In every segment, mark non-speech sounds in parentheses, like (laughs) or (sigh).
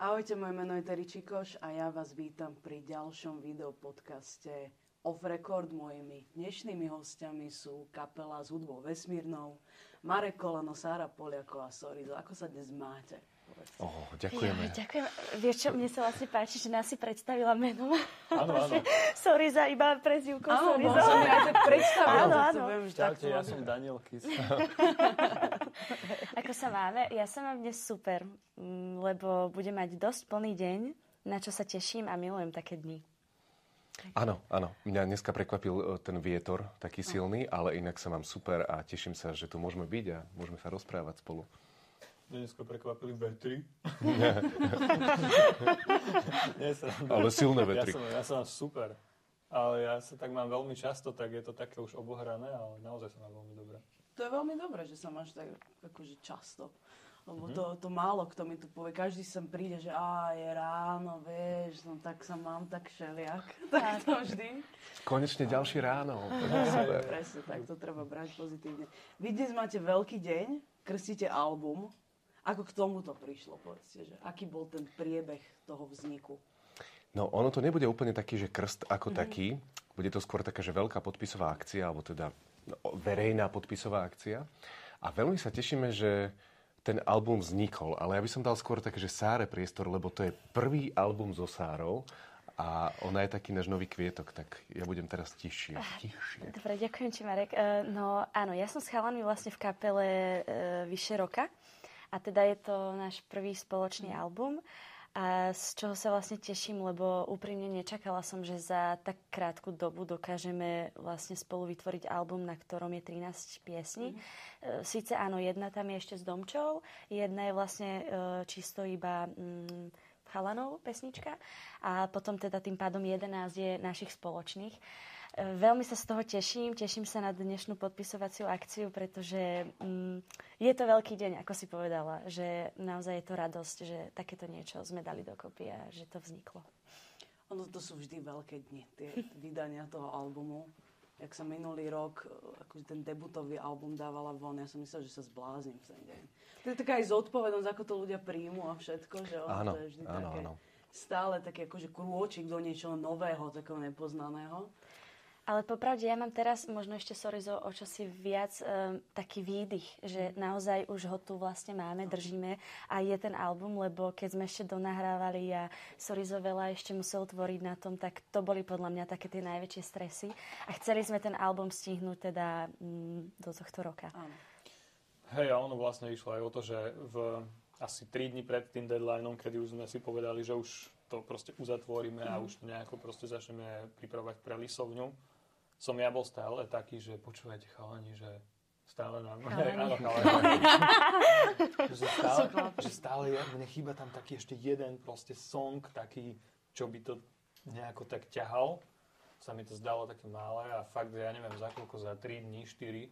Ahojte, moje meno je Terry Čikoš a ja vás vítam pri ďalšom videopodcaste Off Record. Mojimi dnešnými hostiami sú kapela s hudbou vesmírnou, Marek Kolano, Sára Poliako a Sorizo. Ako sa dnes máte? Oh, ďakujeme. Ja, ďakujem. Vieš čo, mne sa vlastne páči, že nás si predstavila menom. Áno, áno. (laughs) Sorry za iba prezivkou Áno, Sorry za... som ja tak predstavil, Áno, že áno. to viem, že Čaute, ja som Daniel Kis. (laughs) (laughs) Ako sa máme? Ja sa mám dnes super, mm, lebo budem mať dosť plný deň, na čo sa teším a milujem také dni. Áno, áno. Mňa dneska prekvapil e, ten vietor, taký silný, ale inak sa mám super a teším sa, že tu môžeme byť a môžeme sa rozprávať spolu. Dneska prekvapili vetry. (laughs) Nie, sa Ale silné ja vetry. som, ja som super. Ale ja sa tak mám veľmi často, tak je to také už obohrané, ale naozaj sa mám veľmi dobre. To je veľmi dobré, že sa máš tak akože často. Lebo Mhm. to, to málo kto mi tu povie. Každý sem príde, že á, je ráno, vieš, no tak sa mám tak šeliak. (laughs) Tak to vždy. Konečne ďalšie ráno. (laughs) Presne, tak to treba brať pozitívne. Vy dnes máte veľký deň, krstíte album. Ako k tomu to prišlo, povedzte, že aký bol ten priebeh toho vzniku? No, ono to nebude úplne taký, že krst ako taký. Bude to skôr taká, že veľká podpisová akcia, alebo teda verejná podpisová akcia. A veľmi sa tešíme, že ten album vznikol, ale ja by som dal skôr také, že Sáre priestor, lebo to je prvý album so Sárou a ona je taký náš nový kvietok, tak ja budem teraz tiššie. tiššie. Dobre, ďakujem ti, Marek. E, No áno, ja som s chalami vlastne v kapele e, vyše roka a teda je to náš prvý spoločný album a z čoho sa vlastne teším, lebo úprimne nečakala som, že za tak krátku dobu dokážeme vlastne spolu vytvoriť album, na ktorom je 13 piesní. E, Síce áno, jedna tam je ešte s Domčou, jedna je vlastne e, čisto iba mm, chalanov pesnička a potom teda tým pádom 11 je našich spoločných. E, Veľmi sa z toho teším, teším sa na dnešnú podpisovaciu akciu, pretože mm, je to veľký deň, ako si povedala, že naozaj je to radosť, že takéto niečo sme dali dokopy a že to vzniklo. Ono to sú vždy veľké dni, tie vydania toho albumu. Jak som minulý rok, e, akože ten debutový album dávala von, ja som myslela, že sa zbláznim v ten deň. To je taká aj zodpovednosť, ako to ľudia príjmu a všetko, že ono Áno, to je vždy áno, také áno. stále taký akože krôčik do niečoho nového, takého nepoznaného. Ale popravde, ja mám teraz možno ešte Sorizo o čosi viac um, taký výdych, že naozaj už ho tu vlastne máme, držíme a je ten album, lebo keď sme ešte donahrávali a Sorizo veľa ešte musel tvoriť na tom, tak to boli podľa mňa také tie najväčšie stresy a chceli sme ten album stihnúť teda mm, do tohto roka. Áno. Hej, a ono vlastne išlo aj o to, že v asi 3 dní pred tým deadlineom, kedy už sme si povedali, že už to proste uzatvoríme a už to nejako proste začneme pripravovať pre lisovňu, som ja bol stále taký, že počúvajte chalani, že stále nám... Chalani. (laughs) Áno, chalani. (laughs) že, stále, že stále je, mne chýba tam taký ešte jeden proste song, taký, čo by to nejako tak ťahal. Sa mi to zdalo také malé a fakt, ja neviem, za koľko, za 3 dní, 4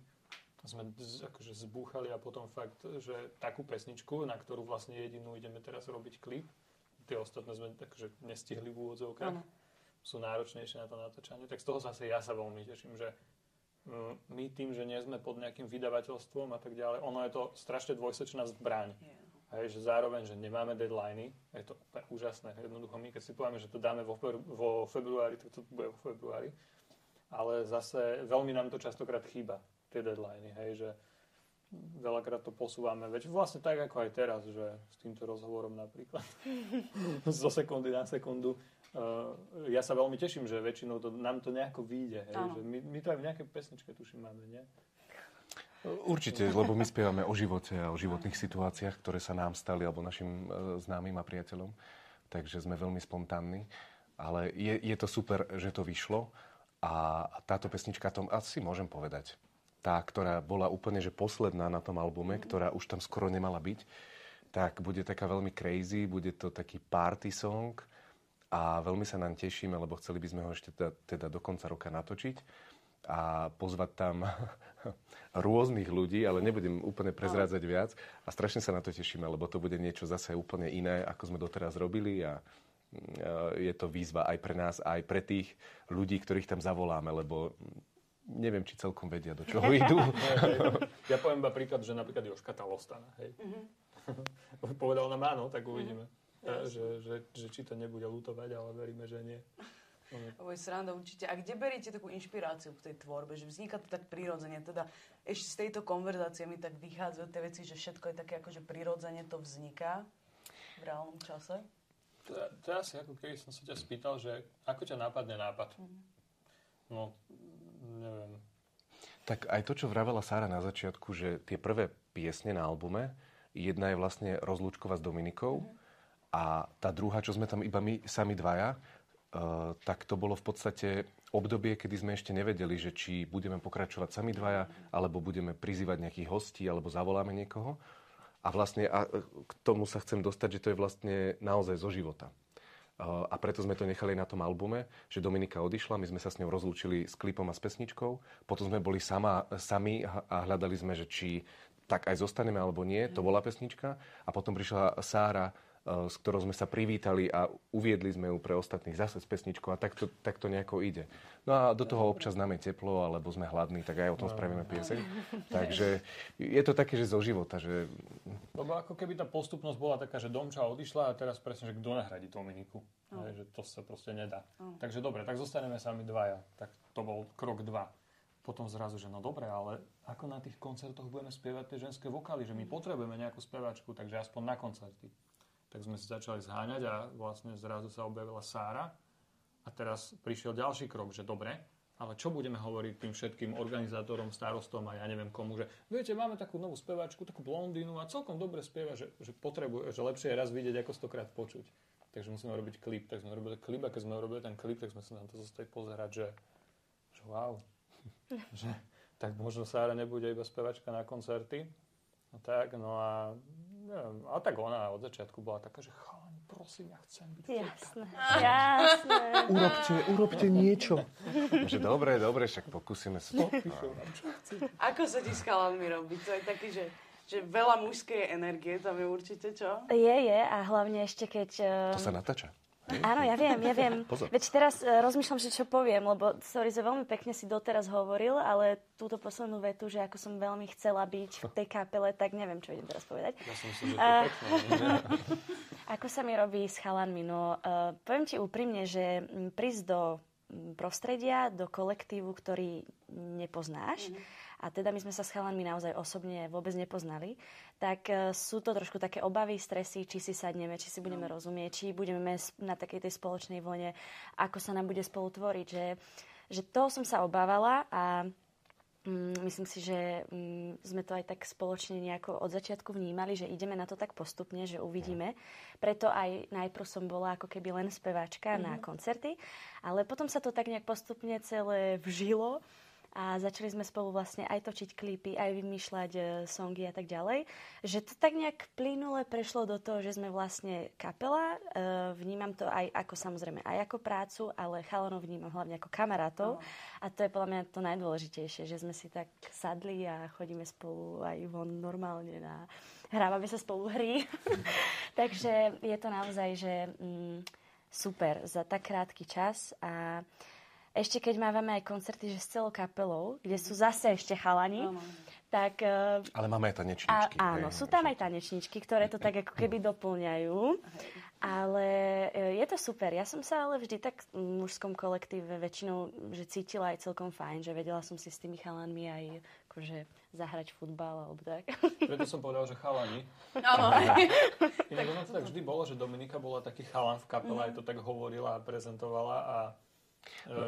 sme akože zbúchali a potom fakt, že takú pesničku, na ktorú vlastne jedinú ideme teraz robiť klip, tie ostatné sme takže nestihli v úvodzovkách, Áno. Sú náročnejšie na to natáčanie, tak z toho zase ja sa veľmi teším, že mm, my tým, že nie sme pod nejakým vydavateľstvom a tak ďalej, ono je to strašne dvojsečná zbraň. Je. Hej, že zároveň, že nemáme deadliny, je to úplne úžasné. Jednoducho my, keď si povieme, že to dáme vo, vo februári, tak to bude vo februári. Ale zase veľmi nám to častokrát chýba, tie deadliny, hej, že veľakrát to posúvame, veď vlastne tak ako aj teraz, že s týmto rozhovorom napríklad, (laughs) zo sekundy na sekundu. Uh, ja sa veľmi teším, že väčšinou to, nám to nejako vyjde, hej, že my, my to aj v nejakej pesničke tuším máme, nie? Určite, lebo my spievame o živote a o životných situáciách, ktoré sa nám stali, alebo našim e, známym a priateľom. Takže sme veľmi spontánni. Ale je, je to super, že to vyšlo. A táto pesnička, tom asi môžem povedať, tá, ktorá bola úplne že posledná na tom albume, ktorá už tam skoro nemala byť, tak bude taká veľmi crazy, bude to taký party song a veľmi sa nám tešíme, lebo chceli by sme ho ešte teda, teda do konca roka natočiť a pozvať tam (laughs) rôznych ľudí, ale nebudem úplne prezrádzať viac. A strašne sa na to tešíme, lebo to bude niečo zase úplne iné, ako sme doteraz robili a mm, je to výzva aj pre nás, aj pre tých ľudí, ktorých tam zavoláme, lebo neviem, či celkom vedia, do čoho idú. (laughs) Ja poviem iba príklad, že napríklad Joška Talostana, hej. (laughs) Povedal nám áno, tak uvidíme. Že, že, že či to nebude lutovať, ale veríme, že nie. Je sranda určite. A kde beriete takú inšpiráciu v tej tvorbe? Že vzniká to tak prirodzene. Teda ešte z tejto konverzácie mi tak vychádzajú tie veci, že všetko je také akože prirodzene to vzniká v reálnom čase. To, to je asi ako keby som sa ťa spýtal, že ako ťa nápadne nápad? Mm. No, neviem. Tak aj to, čo vravela Sára na začiatku, že tie prvé piesne na albume, jedna je vlastne rozlúčková s Dominikou mm. A tá druhá, čo sme tam iba my sami dvaja, Uh, tak to bolo v podstate obdobie, kedy sme ešte nevedeli, že či budeme pokračovať sami dvaja, alebo budeme prizývať nejakých hostí, alebo zavoláme niekoho. A vlastne a k tomu sa chcem dostať, že to je vlastne naozaj zo života. Uh, a preto sme to nechali na tom albume, že Dominika odišla, my sme sa s ňou rozlúčili s klipom a s pesničkou, potom sme boli sama, sami a hľadali sme, že či tak aj zostaneme alebo nie, to bola pesnička. A potom prišla Sára s ktorou sme sa privítali a uviedli sme ju pre ostatných zase s pesničkou a tak to, tak to nejako ide. No a do toho občas nám je teplo, alebo sme hladní, tak aj o tom spravíme pieseň. Takže je to také, že zo života, že... Lebo ako keby tá postupnosť bola taká, že Domča odišla a teraz presne, že kto nahradí Dominiku. Oh. že to sa proste nedá. Oh. Takže dobre, tak zostaneme sami dvaja. Tak to bol krok dva. Potom zrazu, že no dobre, ale ako na tých koncertoch budeme spievať tie ženské vokály, že my potrebujeme nejakú spevačku, takže aspoň na koncerty tak sme si začali zháňať a vlastne zrazu sa objavila Sára. A teraz prišiel ďalší krok, že dobre, ale čo budeme hovoriť tým všetkým organizátorom, starostom a ja neviem komu, že viete, máme takú novú speváčku, takú blondínu a celkom dobre spieva, že, že potrebuje, že lepšie je raz vidieť, ako stokrát počuť. Takže musíme robiť klip. Tak sme robili klip a keď sme robili ten klip, tak sme sa na to zostali pozerať, že, že wow. (laughs) že, tak možno Sára nebude iba spevačka na koncerty. A tak, no a Neviem, a tak ona od začiatku bola taká, že chalani, prosím, ja chcem byť Jasné, jasné. (laughs) urobte, urobte niečo. že dobre, dobre, však pokúsime sa. Ako sa ti s chalanmi robí? To je taký, že že veľa mužskej energie tam je určite, čo? Je, je a hlavne ešte keď... To sa natáča. Áno, ja viem, ja viem. Pozor. Veď teraz uh, rozmýšľam, že čo poviem, lebo sorry, že veľmi pekne si doteraz hovoril, ale túto poslednú vetu, že ako som veľmi chcela byť v tej kapele, tak neviem, čo idem teraz povedať. Ja som si, že to uh, pekné. (laughs) ako sa mi robí s chalanmi? No, uh, poviem ti úprimne, že prísť do prostredia, do kolektívu, ktorý nepoznáš, mm-hmm a teda my sme sa s chalanmi naozaj osobne vôbec nepoznali, tak e, sú to trošku také obavy, stresy, či si sadneme, či si budeme no. rozumieť, či budeme na takej tej spoločnej vlne, ako sa nám bude spolu tvoriť, že, že to som sa obávala a mm, myslím si, že mm, sme to aj tak spoločne nejako od začiatku vnímali, že ideme na to tak postupne, že uvidíme. Preto aj najprv som bola ako keby len speváčka mm-hmm. na mhm. koncerty, ale potom sa to tak nejak postupne celé vžilo a začali sme spolu vlastne aj točiť klipy, aj vymýšľať e, songy a tak ďalej. Že to tak nejak plynule prešlo do toho, že sme vlastne kapela. E, vnímam to aj ako samozrejme aj ako prácu, ale chalanov vnímam hlavne ako kamarátov. Oh. A to je podľa mňa to najdôležitejšie, že sme si tak sadli a chodíme spolu aj von normálne na... Hrávame sa spolu hry. (laughs) Takže je to naozaj, že mm, super za tak krátky čas a ešte keď máme aj koncerty, že s celou kapelou, kde sú zase ešte chalani, no, tak... Uh, Ale máme aj tanečničky. A, áno, sú tam aj tanečničky, ktoré to tak ako keby doplňajú. Ale uh, je to super. Ja som sa ale vždy tak v mužskom kolektíve väčšinou že cítila aj celkom fajn, že vedela som si s tými chalanmi aj akože zahrať futbal alebo tak. Preto som povedal, že chalani. Áno. Inak ono to tak vždy bolo, že Dominika bola taký chalan v kapele, mm. aj to tak hovorila a prezentovala a E,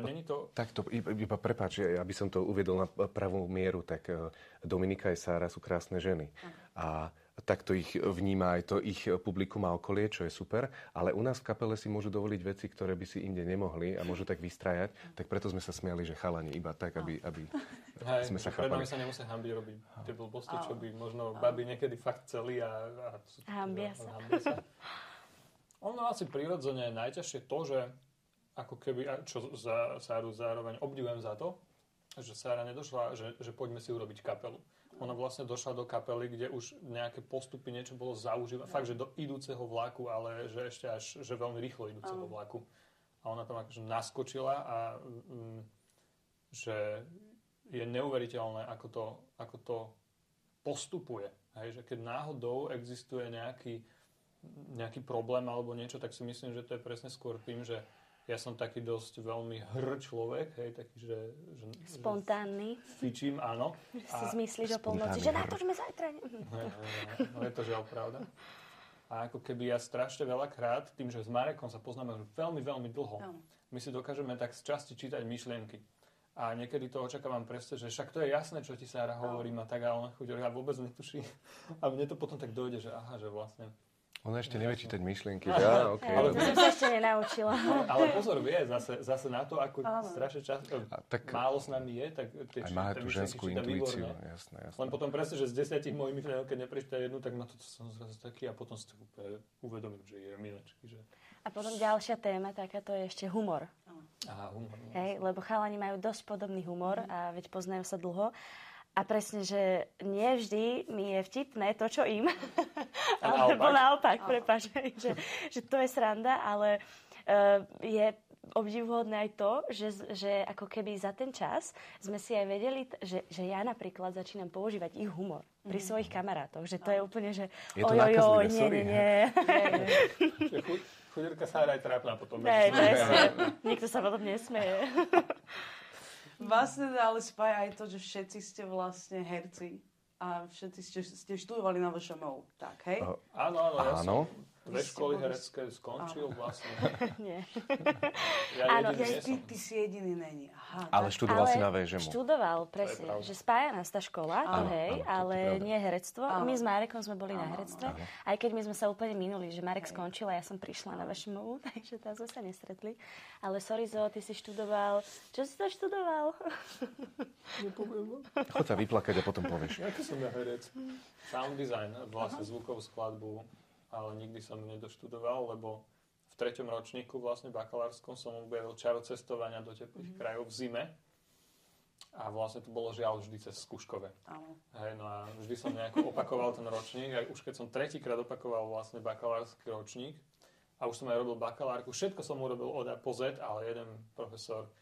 není to... Takto, iba, iba prepáč, aby som to uviedol na pravú mieru, tak e, Dominika a Sára sú krásne ženy. A takto ich vníma aj to ich publikum a okolie, čo je super, ale u nás v kapele si môžu dovoliť veci, ktoré by si inde nemohli a môžu tak vystrajať, tak preto sme sa smiali, že chalani iba tak, aby, aby (laughs) Hej, sme sa chápali. sa nemusia hambiť robiť tie blbosti, čo by možno baby niekedy fakt chceli a... a hambia sa. Hambia sa. Ono asi prirodzene najťažšie to, že ako keby, čo za Sáru zároveň obdivujem za to, že Sára nedošla, že, že poďme si urobiť kapelu. Ona vlastne došla do kapely, kde už nejaké postupy, niečo bolo zaužívané. Fakt, že do idúceho vlaku, ale že ešte až, že veľmi rýchlo idúceho vlaku. A ona tam akože naskočila a mm, že je neuveriteľné, ako to, ako to postupuje. Hej, že keď náhodou existuje nejaký nejaký problém alebo niečo, tak si myslím, že to je presne skôr tým, že ja som taký dosť veľmi hr človek, hej, taký, že... že Spontánny. Že fičím, áno. Že si zmyslíš o polnoci, že natočme zajtra. Hej, no je to žiaľ pravda. A ako keby ja strašne veľakrát, tým, že s Marekom sa poznáme už veľmi, veľmi dlho, no. my si dokážeme tak z časti čítať myšlienky. A niekedy to očakávam presne, že však to je jasné, čo ti Sára hovorí, no. tak a ona chuť, ja vôbec netuší. A mne to potom tak dojde, že aha, že vlastne ona ešte nevie čítať myšlienky. Ja, okay, ale to som sa ešte nenaučila. Ale pozor, vie, zase, zase na to, ako strašne čas, tak, málo s nami je, tak tie, aj má tú ženskú intuíciu, jasné, jasné. Len potom presne, že z desiatich mojich myšlienok, keď neprečíta jednu, tak na to som zrazu taký a potom si to úplne uvedomím, že je milečky. Že... A potom ďalšia téma, taká to je ešte humor. Aha, humor. Hej, lebo chalani majú dosť podobný humor a veď poznajú sa dlho. A presne, že nie vždy mi je vtipné to, čo im. (laughs) Alebo naopak, prepáč, že, že to je sranda, ale uh, je obdivuhodné aj to, že, že ako keby za ten čas sme si aj vedeli, že, že ja napríklad začínam používať ich humor pri mm. svojich kamarátoch, že to je úplne, že je to ojojoj, nie, nie, (laughs) nie. Chudírka sa aj trápna potom. Ne, Nikto sa potom nesmeje. (laughs) Vás teda ale spája aj to, že všetci ste vlastne herci a všetci ste, ste študovali na VŠMU, tak, hej? Uh, áno, áno, ja áno. som dve školy herecké skončil áno. vlastne. (laughs) Nie. Ja áno, ty, ty, ty si jediný není. Aha, ale tak, študoval ale si na VŽMU. Študoval, presne. Že spája nás tá škola, áno, hej, áno, ale nie herectvo. Áno. My s Marekom sme boli áno, na herectve. Áno. Aj keď my sme sa úplne minuli, že Marek hej. skončil a ja som prišla na VŠMU, (laughs) takže tam sme sa nestretli. Ale sorry Zo, ty si študoval... Čo si to študoval? (laughs) Nepoviem. Choď sa vyplakať a potom povieš. Aký som ja herec? Sound design, vlastne zvukovú skladbu, ale nikdy som nedoštudoval, lebo v treťom ročníku vlastne bakalárskom som objavil čaro cestovania do teplých mm-hmm. krajov v zime. A vlastne to bolo žiaľ vždy cez skúškové. Áno. Hej, no a vždy som nejako opakoval ten ročník. A už keď som tretíkrát opakoval vlastne bakalársky ročník, a už som aj robil bakalárku, všetko som urobil od A po Z, ale jeden profesor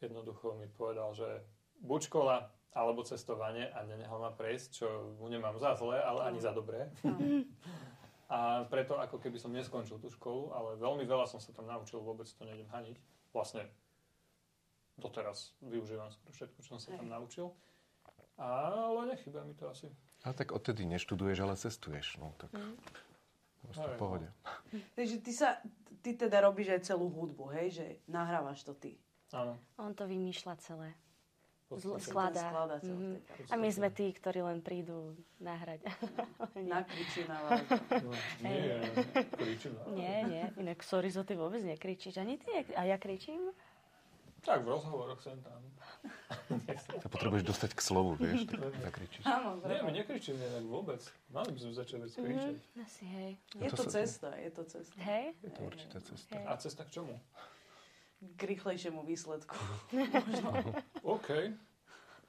jednoducho mi povedal, že buď škola, alebo cestovanie a nenehal ma prejsť, čo mu nemám za zlé, ale ani za dobré. (laughs) A preto ako keby som neskončil tú školu, ale veľmi veľa som sa tam naučil, vôbec to nejdem haniť. Vlastne doteraz využívam všetko, čo som sa tam naučil. Ale nechýba mi to asi. A tak odtedy neštuduješ, ale cestuješ. No, tak mm. v no. pohode. (laughs) Takže ty, sa, ty teda robíš aj celú hudbu, hej? Že nahrávaš to ty. Áno. On to vymýšľa celé skladá. Mm-hmm. A my sme tí, ktorí len prídu nahrať. (laughs) Nakričí na vás. No, nie, kričím na Nie, nie. Inak sorry, zo ty vôbec nekričíš. Ani ty? A ja kričím? Tak v rozhovoroch sem tam. Sa potrebuješ dostať k slovu, vieš, tak zakričíš. Áno, Nie, my nekričíme inak vôbec. Mali by sme začať kričať. Mm, asi, hej. Je to, to cesta, je to cesta. Hej? Je to určitá cesta. Hej. A cesta k čomu? K rýchlejšiemu výsledku. (laughs) OK.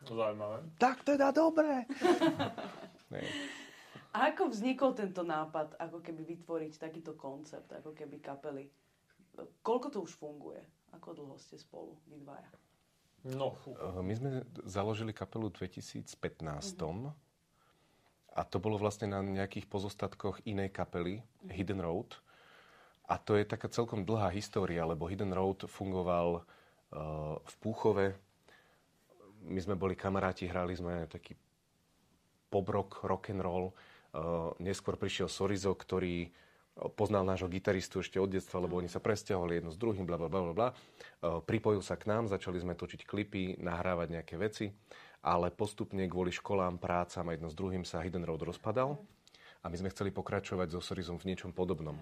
Zaujímavé. Tak teda dobre. (laughs) A ako vznikol tento nápad, ako keby vytvoriť takýto koncept, ako keby kapely? Koľko to už funguje? Ako dlho ste spolu, vy dvaja? No. Eh, my sme založili kapelu v 2015. Mm-hmm. A to bolo vlastne na nejakých pozostatkoch inej kapely, mm-hmm. Hidden Road. A to je taká celkom dlhá história, lebo Hidden Road fungoval uh, v Púchove. My sme boli kamaráti, hrali sme taký pobrok, rock and roll. Uh, neskôr prišiel Sorizo, ktorý poznal nášho gitaristu ešte od detstva, lebo oni sa presťahovali jedno s druhým, bla, bla, bla, bla. Uh, pripojil sa k nám, začali sme točiť klipy, nahrávať nejaké veci, ale postupne kvôli školám, prácam a jedno s druhým sa Hidden Road rozpadal a my sme chceli pokračovať so Sorizom v niečom podobnom.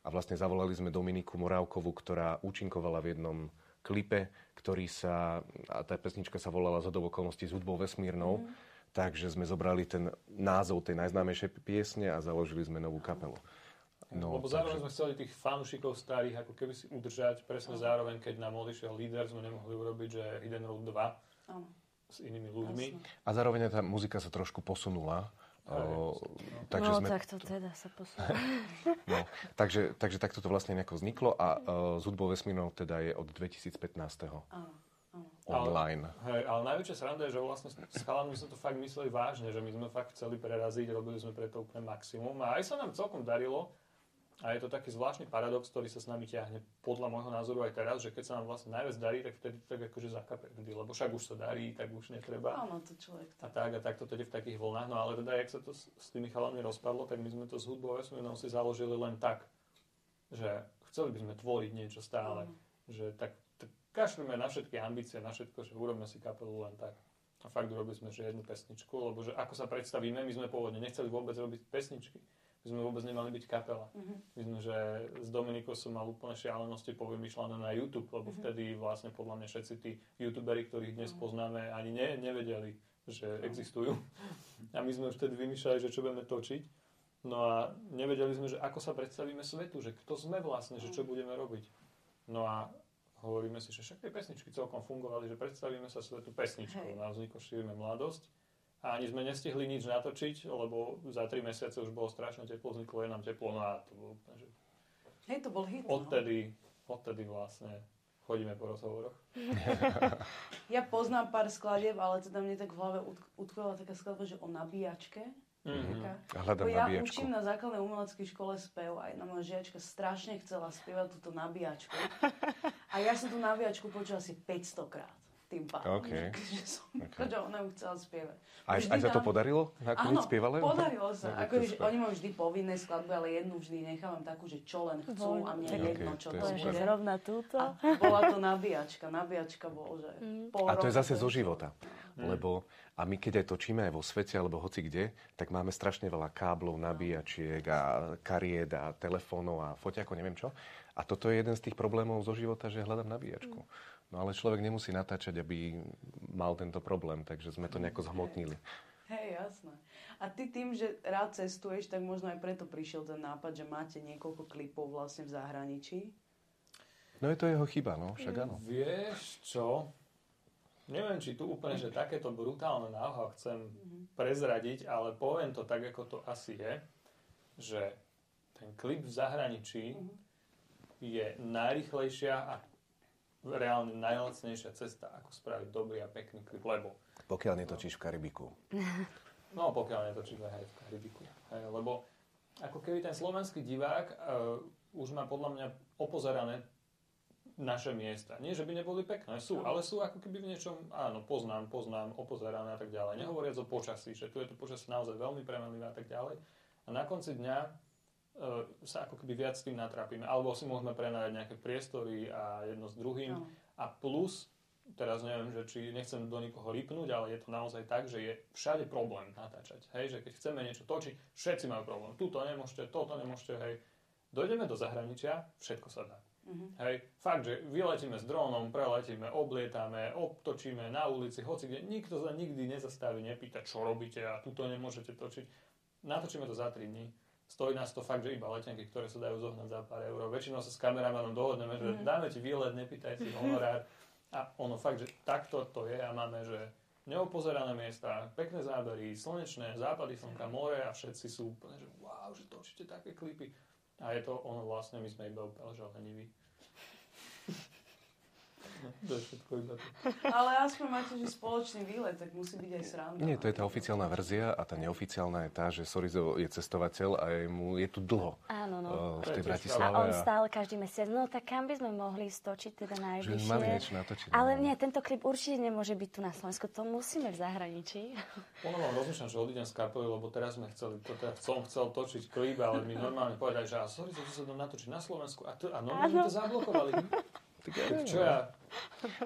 A vlastne zavolali sme Dominiku Morávkovú, ktorá účinkovala v jednom klipe, ktorý sa, a tá pesnička sa volala za okolností s hudbou vesmírnou, mm. takže sme zobrali ten názov tej najznámejšej piesne a založili sme novú kapelu. No, Lebo zároveň takže... sme chceli tých fanúšikov starých ako keby si udržať, presne zároveň, keď nám odišiel líder, sme nemohli urobiť, že Hidden Road 2 Áno. s inými ľuďmi. A zároveň tá muzika sa trošku posunula O, takže no, sme... tak to teda sa posúva. (laughs) no, takže, takže takto to vlastne nejako vzniklo a uh, z hudbou vesmírnou teda je od 2015. Áno. Online. Ale, hej, ale najväčšia sranda je, že vlastne s chalami sme to fakt mysleli vážne, že my sme fakt chceli preraziť, robili sme preto úplne maximum a aj sa nám celkom darilo, A je to taký zvláštny paradox, ktorý sa s nami ťahne podľa môjho názoru aj teraz, že keď sa nám vlastne najviac darí, tak vtedy tak akože zakape lebo však už sa darí, tak už netreba. Áno, to človek. A tak, a tak to tedy v takých vlnách. No ale teda, jak sa to s, s tými chalami rozpadlo, tak my sme to s hudbou vesmírnou si založili len tak, že chceli by sme tvoriť niečo stále. Mm. Že tak, tak kašlíme na všetky ambície, na všetko, že urobíme si kapelu len tak. A fakt urobili sme že jednu pesničku, lebo že ako sa predstavíme, my sme pôvodne nechceli vôbec robiť pesničky my sme vôbec nemali byť kapela. Uh-huh. My sme, že s Dominikou som mal úplne šialenosti povymýšľané na YouTube, lebo uh-huh. vtedy vlastne podľa mňa všetci tí youtuberi, ktorých dnes uh-huh. poznáme, ani ne, nevedeli, že uh-huh. existujú. A my sme už vtedy vymýšľali, že čo budeme točiť. No a nevedeli sme, že ako sa predstavíme svetu, že kto sme vlastne, že čo budeme robiť. No a hovoríme si, že však tie pesničky celkom fungovali, že predstavíme sa svetu pesničkou. Na vzniku šírime mladosť a ani sme nestihli nič natočiť, lebo za tri mesiace už bolo strašne teplo, vzniklo je nám teplo, no a to bolo úplne, že... Hej, to bol hit, odtedy, no. odtedy vlastne chodíme po rozhovoroch. (laughs) ja poznám pár skladieb, ale teda mne tak v hlave utkvela taká skladba, že o nabíjačke. Mm-hmm. Ja nabíjačku. učím na základnej umeleckej škole spev a jedna moja žiačka strašne chcela spievať túto nabíjačku. (laughs) A ja som tú nabíjačku počula asi 500 krát tým pádom. Okay. Že, som, okay. (laughs) že ona ju chcela spievať. Aj, aj sa to podarilo? Áno, podarilo sa. Ako, že, oni majú vždy povinné skladby, ale jednu vždy nechávam takú, že čo len chcú a mne okay, jedno, čo to, to bude. Zrovna túto. A bola to nabíjačka. Nabíjačka bol, že mm. A to je zase zo života. Mm. Lebo a my keď aj točíme aj vo svete alebo hoci kde, tak máme strašne veľa káblov, nabíjačiek a kariet a telefónov a foťakov, neviem čo. A toto je jeden z tých problémov zo života, že hľadám nabíjačku. Mm. No ale človek nemusí natáčať, aby mal tento problém, takže sme to nejako zhmotnili. Hej, jasné. A ty tým, že rád cestuješ, tak možno aj preto prišiel ten nápad, že máte niekoľko klipov vlastne v zahraničí? No je to jeho chyba, no, však áno. Vieš čo? Neviem, či tu úplne, že takéto brutálne náho chcem mm-hmm. prezradiť, ale poviem to tak, ako to asi je, že ten klip v zahraničí mm-hmm. je najrychlejšia a reálne najlacnejšia cesta, ako spraviť dobrý a pekný klip, lebo... Pokiaľ netočíš v Karibiku. (laughs) No, pokiaľ netočíš aj v Karibiku. Hej, lebo ako keby ten slovenský divák uh, už má podľa mňa opozerané naše miesta. Nie, že by neboli pekné, sú, ale sú ako keby v niečom, áno, poznám, poznám, opozerané a tak ďalej. Nehovoriac o počasí, že tu je to počasie naozaj veľmi premenlivé a tak ďalej. A na konci dňa sa ako keby viac s tým natrápime. Alebo si môžeme prenajať nejaké priestory a jedno s druhým. No. A plus, teraz neviem, že či nechcem do nikoho rýpnúť, ale je to naozaj tak, že je všade problém natáčať. Hej, že keď chceme niečo točiť, všetci majú problém. Tuto nemôžete, toto nemôžete, hej. Dojdeme do zahraničia, všetko sa dá. Uh-huh. Hej, fakt, že vyletíme s drónom, preletíme, oblietame, obtočíme na ulici, hoci kde, nikto sa nikdy nezastaví, nepýta, čo robíte a tuto nemôžete točiť. Natočíme to za 3 dní Stojí nás to fakt, že iba letenky, ktoré sa dajú zohnať za pár eur. Väčšinou sa s kameramanom dohodneme, že mm. dáme ti výlet, nepýtaj si honorár. A ono fakt, že takto to je a máme, že neopozerané miesta, pekné zábery, slnečné, západy slnka, more a všetci sú úplne, že wow, že točíte také klipy. A je to ono vlastne, my sme iba že leniví. (laughs) To je všetko iba to. Ale aspoň máte, že spoločný výlet, tak musí byť aj sranda. Nie, to je tá oficiálna verzia a tá neoficiálna je tá, že Sorizo je cestovateľ a je, mu, je tu dlho. Áno, no. Uh, v tej Bratislave. A on stále každý mesiac, no tak kam by sme mohli stočiť teda najvyššie. Že mali niečo natočiť. Ale no. nie, tento klip určite nemôže byť tu na Slovensku, to musíme v zahraničí. (laughs) Ono vám rozmýšľam, že odídem z kapely, lebo teraz sme chceli, to teda som chcel točiť klip, ale mi normálne povedali, že a Sorizo, sa to natočiť na Slovensku a, to, a normálne to zablokovali. (laughs) Tak čo ja?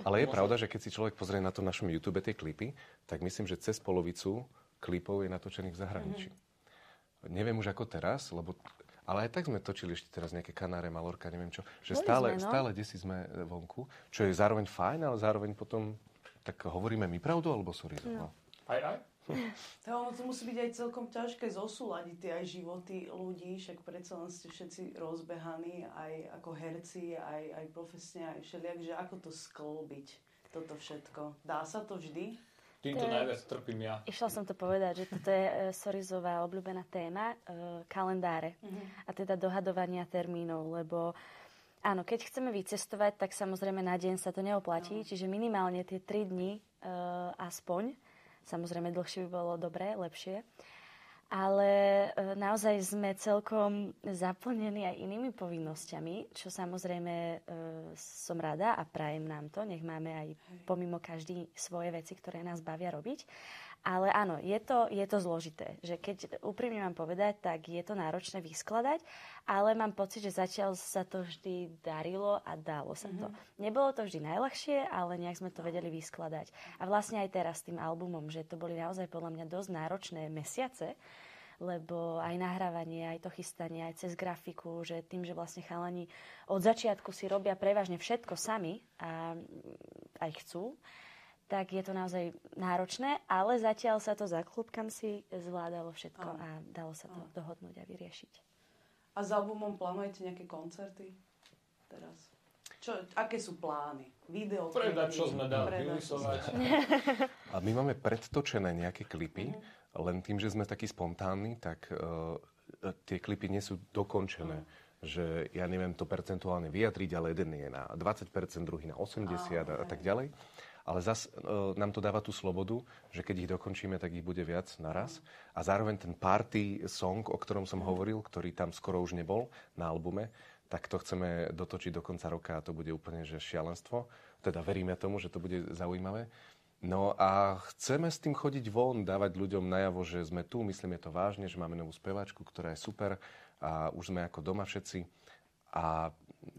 Ale je pravda, že keď si človek pozrie na to našom YouTube tie klipy, tak myslím, že cez polovicu klipov je natočených v zahraničí. Mm-hmm. Neviem už ako teraz, lebo ale aj tak sme točili ešte teraz nejaké Kanáre, Malorka, neviem čo. Že stále, sme, no? stále desi sme e, vonku, čo je zároveň fajn, ale zároveň potom tak hovoríme my pravdu, alebo sorry. No. Aj, aj? To, ono to musí byť aj celkom ťažké zosúľadiť tie aj životy ľudí, však predsa len ste všetci rozbehaní, aj ako herci, aj, aj profesne, aj všelijak, že ako to sklbiť, toto všetko. Dá sa to vždy? Týmto je, najviac trpím ja. Išla som to povedať, že toto je uh, Sorizová obľúbená téma, uh, kalendáre. Uh-huh. A teda dohadovania termínov, lebo áno, keď chceme vycestovať, tak samozrejme na deň sa to neoplatí, uh-huh. čiže minimálne tie 3 dni uh, aspoň Samozrejme, dlhšie by bolo dobré, lepšie. ale e, naozaj sme celkom zaplnení aj inými povinnosťami, čo samozrejme e, som rada a prajem nám to. Nech máme aj pomimo každý svoje veci, ktoré nás bavia robiť. Ale áno, je to, je to zložité. Že keď úprimne mám povedať, tak je to náročné vyskladať, ale mám pocit, že zatiaľ sa to vždy darilo a dalo sa to. Mm-hmm. Nebolo to vždy najľahšie, ale nejak sme to vedeli vyskladať. A vlastne aj teraz s tým albumom, že to boli naozaj podľa mňa dosť náročné mesiace, lebo aj nahrávanie, aj to chystanie, aj cez grafiku, že tým, že vlastne chalani od začiatku si robia prevažne všetko sami a aj chcú, tak je to naozaj náročné, ale zatiaľ sa to za klubkam si zvládalo všetko a dalo sa to dohodnúť a vyriešiť. A s albumom plánujete nejaké koncerty teraz? Čo, aké sú plány? Video? Predať, čo sme dali, A my máme predtočené nejaké klipy, mm-hmm. len tým, že sme takí spontánni, tak uh, tie klipy nie sú dokončené. Mm že ja neviem to percentuálne vyjadriť, ale jeden je na 20%, druhý na 80% oh, okay. a tak ďalej ale zas e, nám to dáva tú slobodu, že keď ich dokončíme, tak ich bude viac naraz. A zároveň ten party song, o ktorom som hovoril, ktorý tam skoro už nebol na albume, tak to chceme dotočiť do konca roka a to bude úplne že šialenstvo. Teda veríme tomu, že to bude zaujímavé. No a chceme s tým chodiť von, dávať ľuďom najavo, že sme tu, myslíme to vážne, že máme novú speváčku, ktorá je super a už sme ako doma všetci. A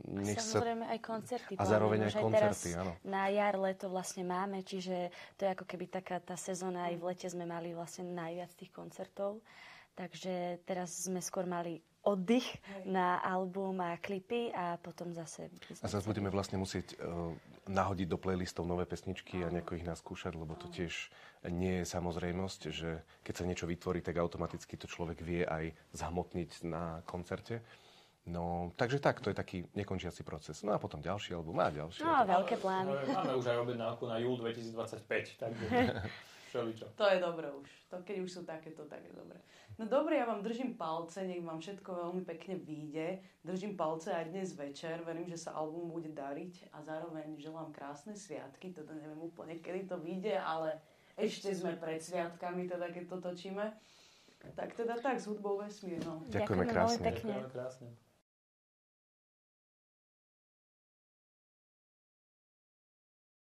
nech samozrejme sa... aj koncerty. A zároveň aj koncerty, áno. Na jar, leto vlastne máme, čiže to je ako keby taká tá sezóna, aj v lete sme mali vlastne najviac tých koncertov. Takže teraz sme skôr mali oddych Hej. na album a klipy a potom zase... A zase budeme vlastne musieť uh, nahodiť do playlistov nové pesničky a nejako ich naskúšať, lebo to tiež nie je samozrejmosť, že keď sa niečo vytvorí, tak automaticky to človek vie aj zhmotniť na koncerte. No, takže tak, to je taký nekončiaci proces. No a potom ďalší album a ďalší. No, veľké plány. Máme už aj objednávku na júl 2025, takže (laughs) všeličo. To je dobré už. To, keď už sú takéto, tak je dobré. No dobre, ja vám držím palce, nech vám všetko veľmi pekne vyjde. Držím palce aj dnes večer, verím, že sa album bude dariť a zároveň želám krásne sviatky, teda neviem úplne, kedy to vyjde, ale ešte sme pred sviatkami, teda keď to točíme. Tak teda tak, s hudbou vesmírnou. Ďakujeme krásne. Ďakujeme krásne.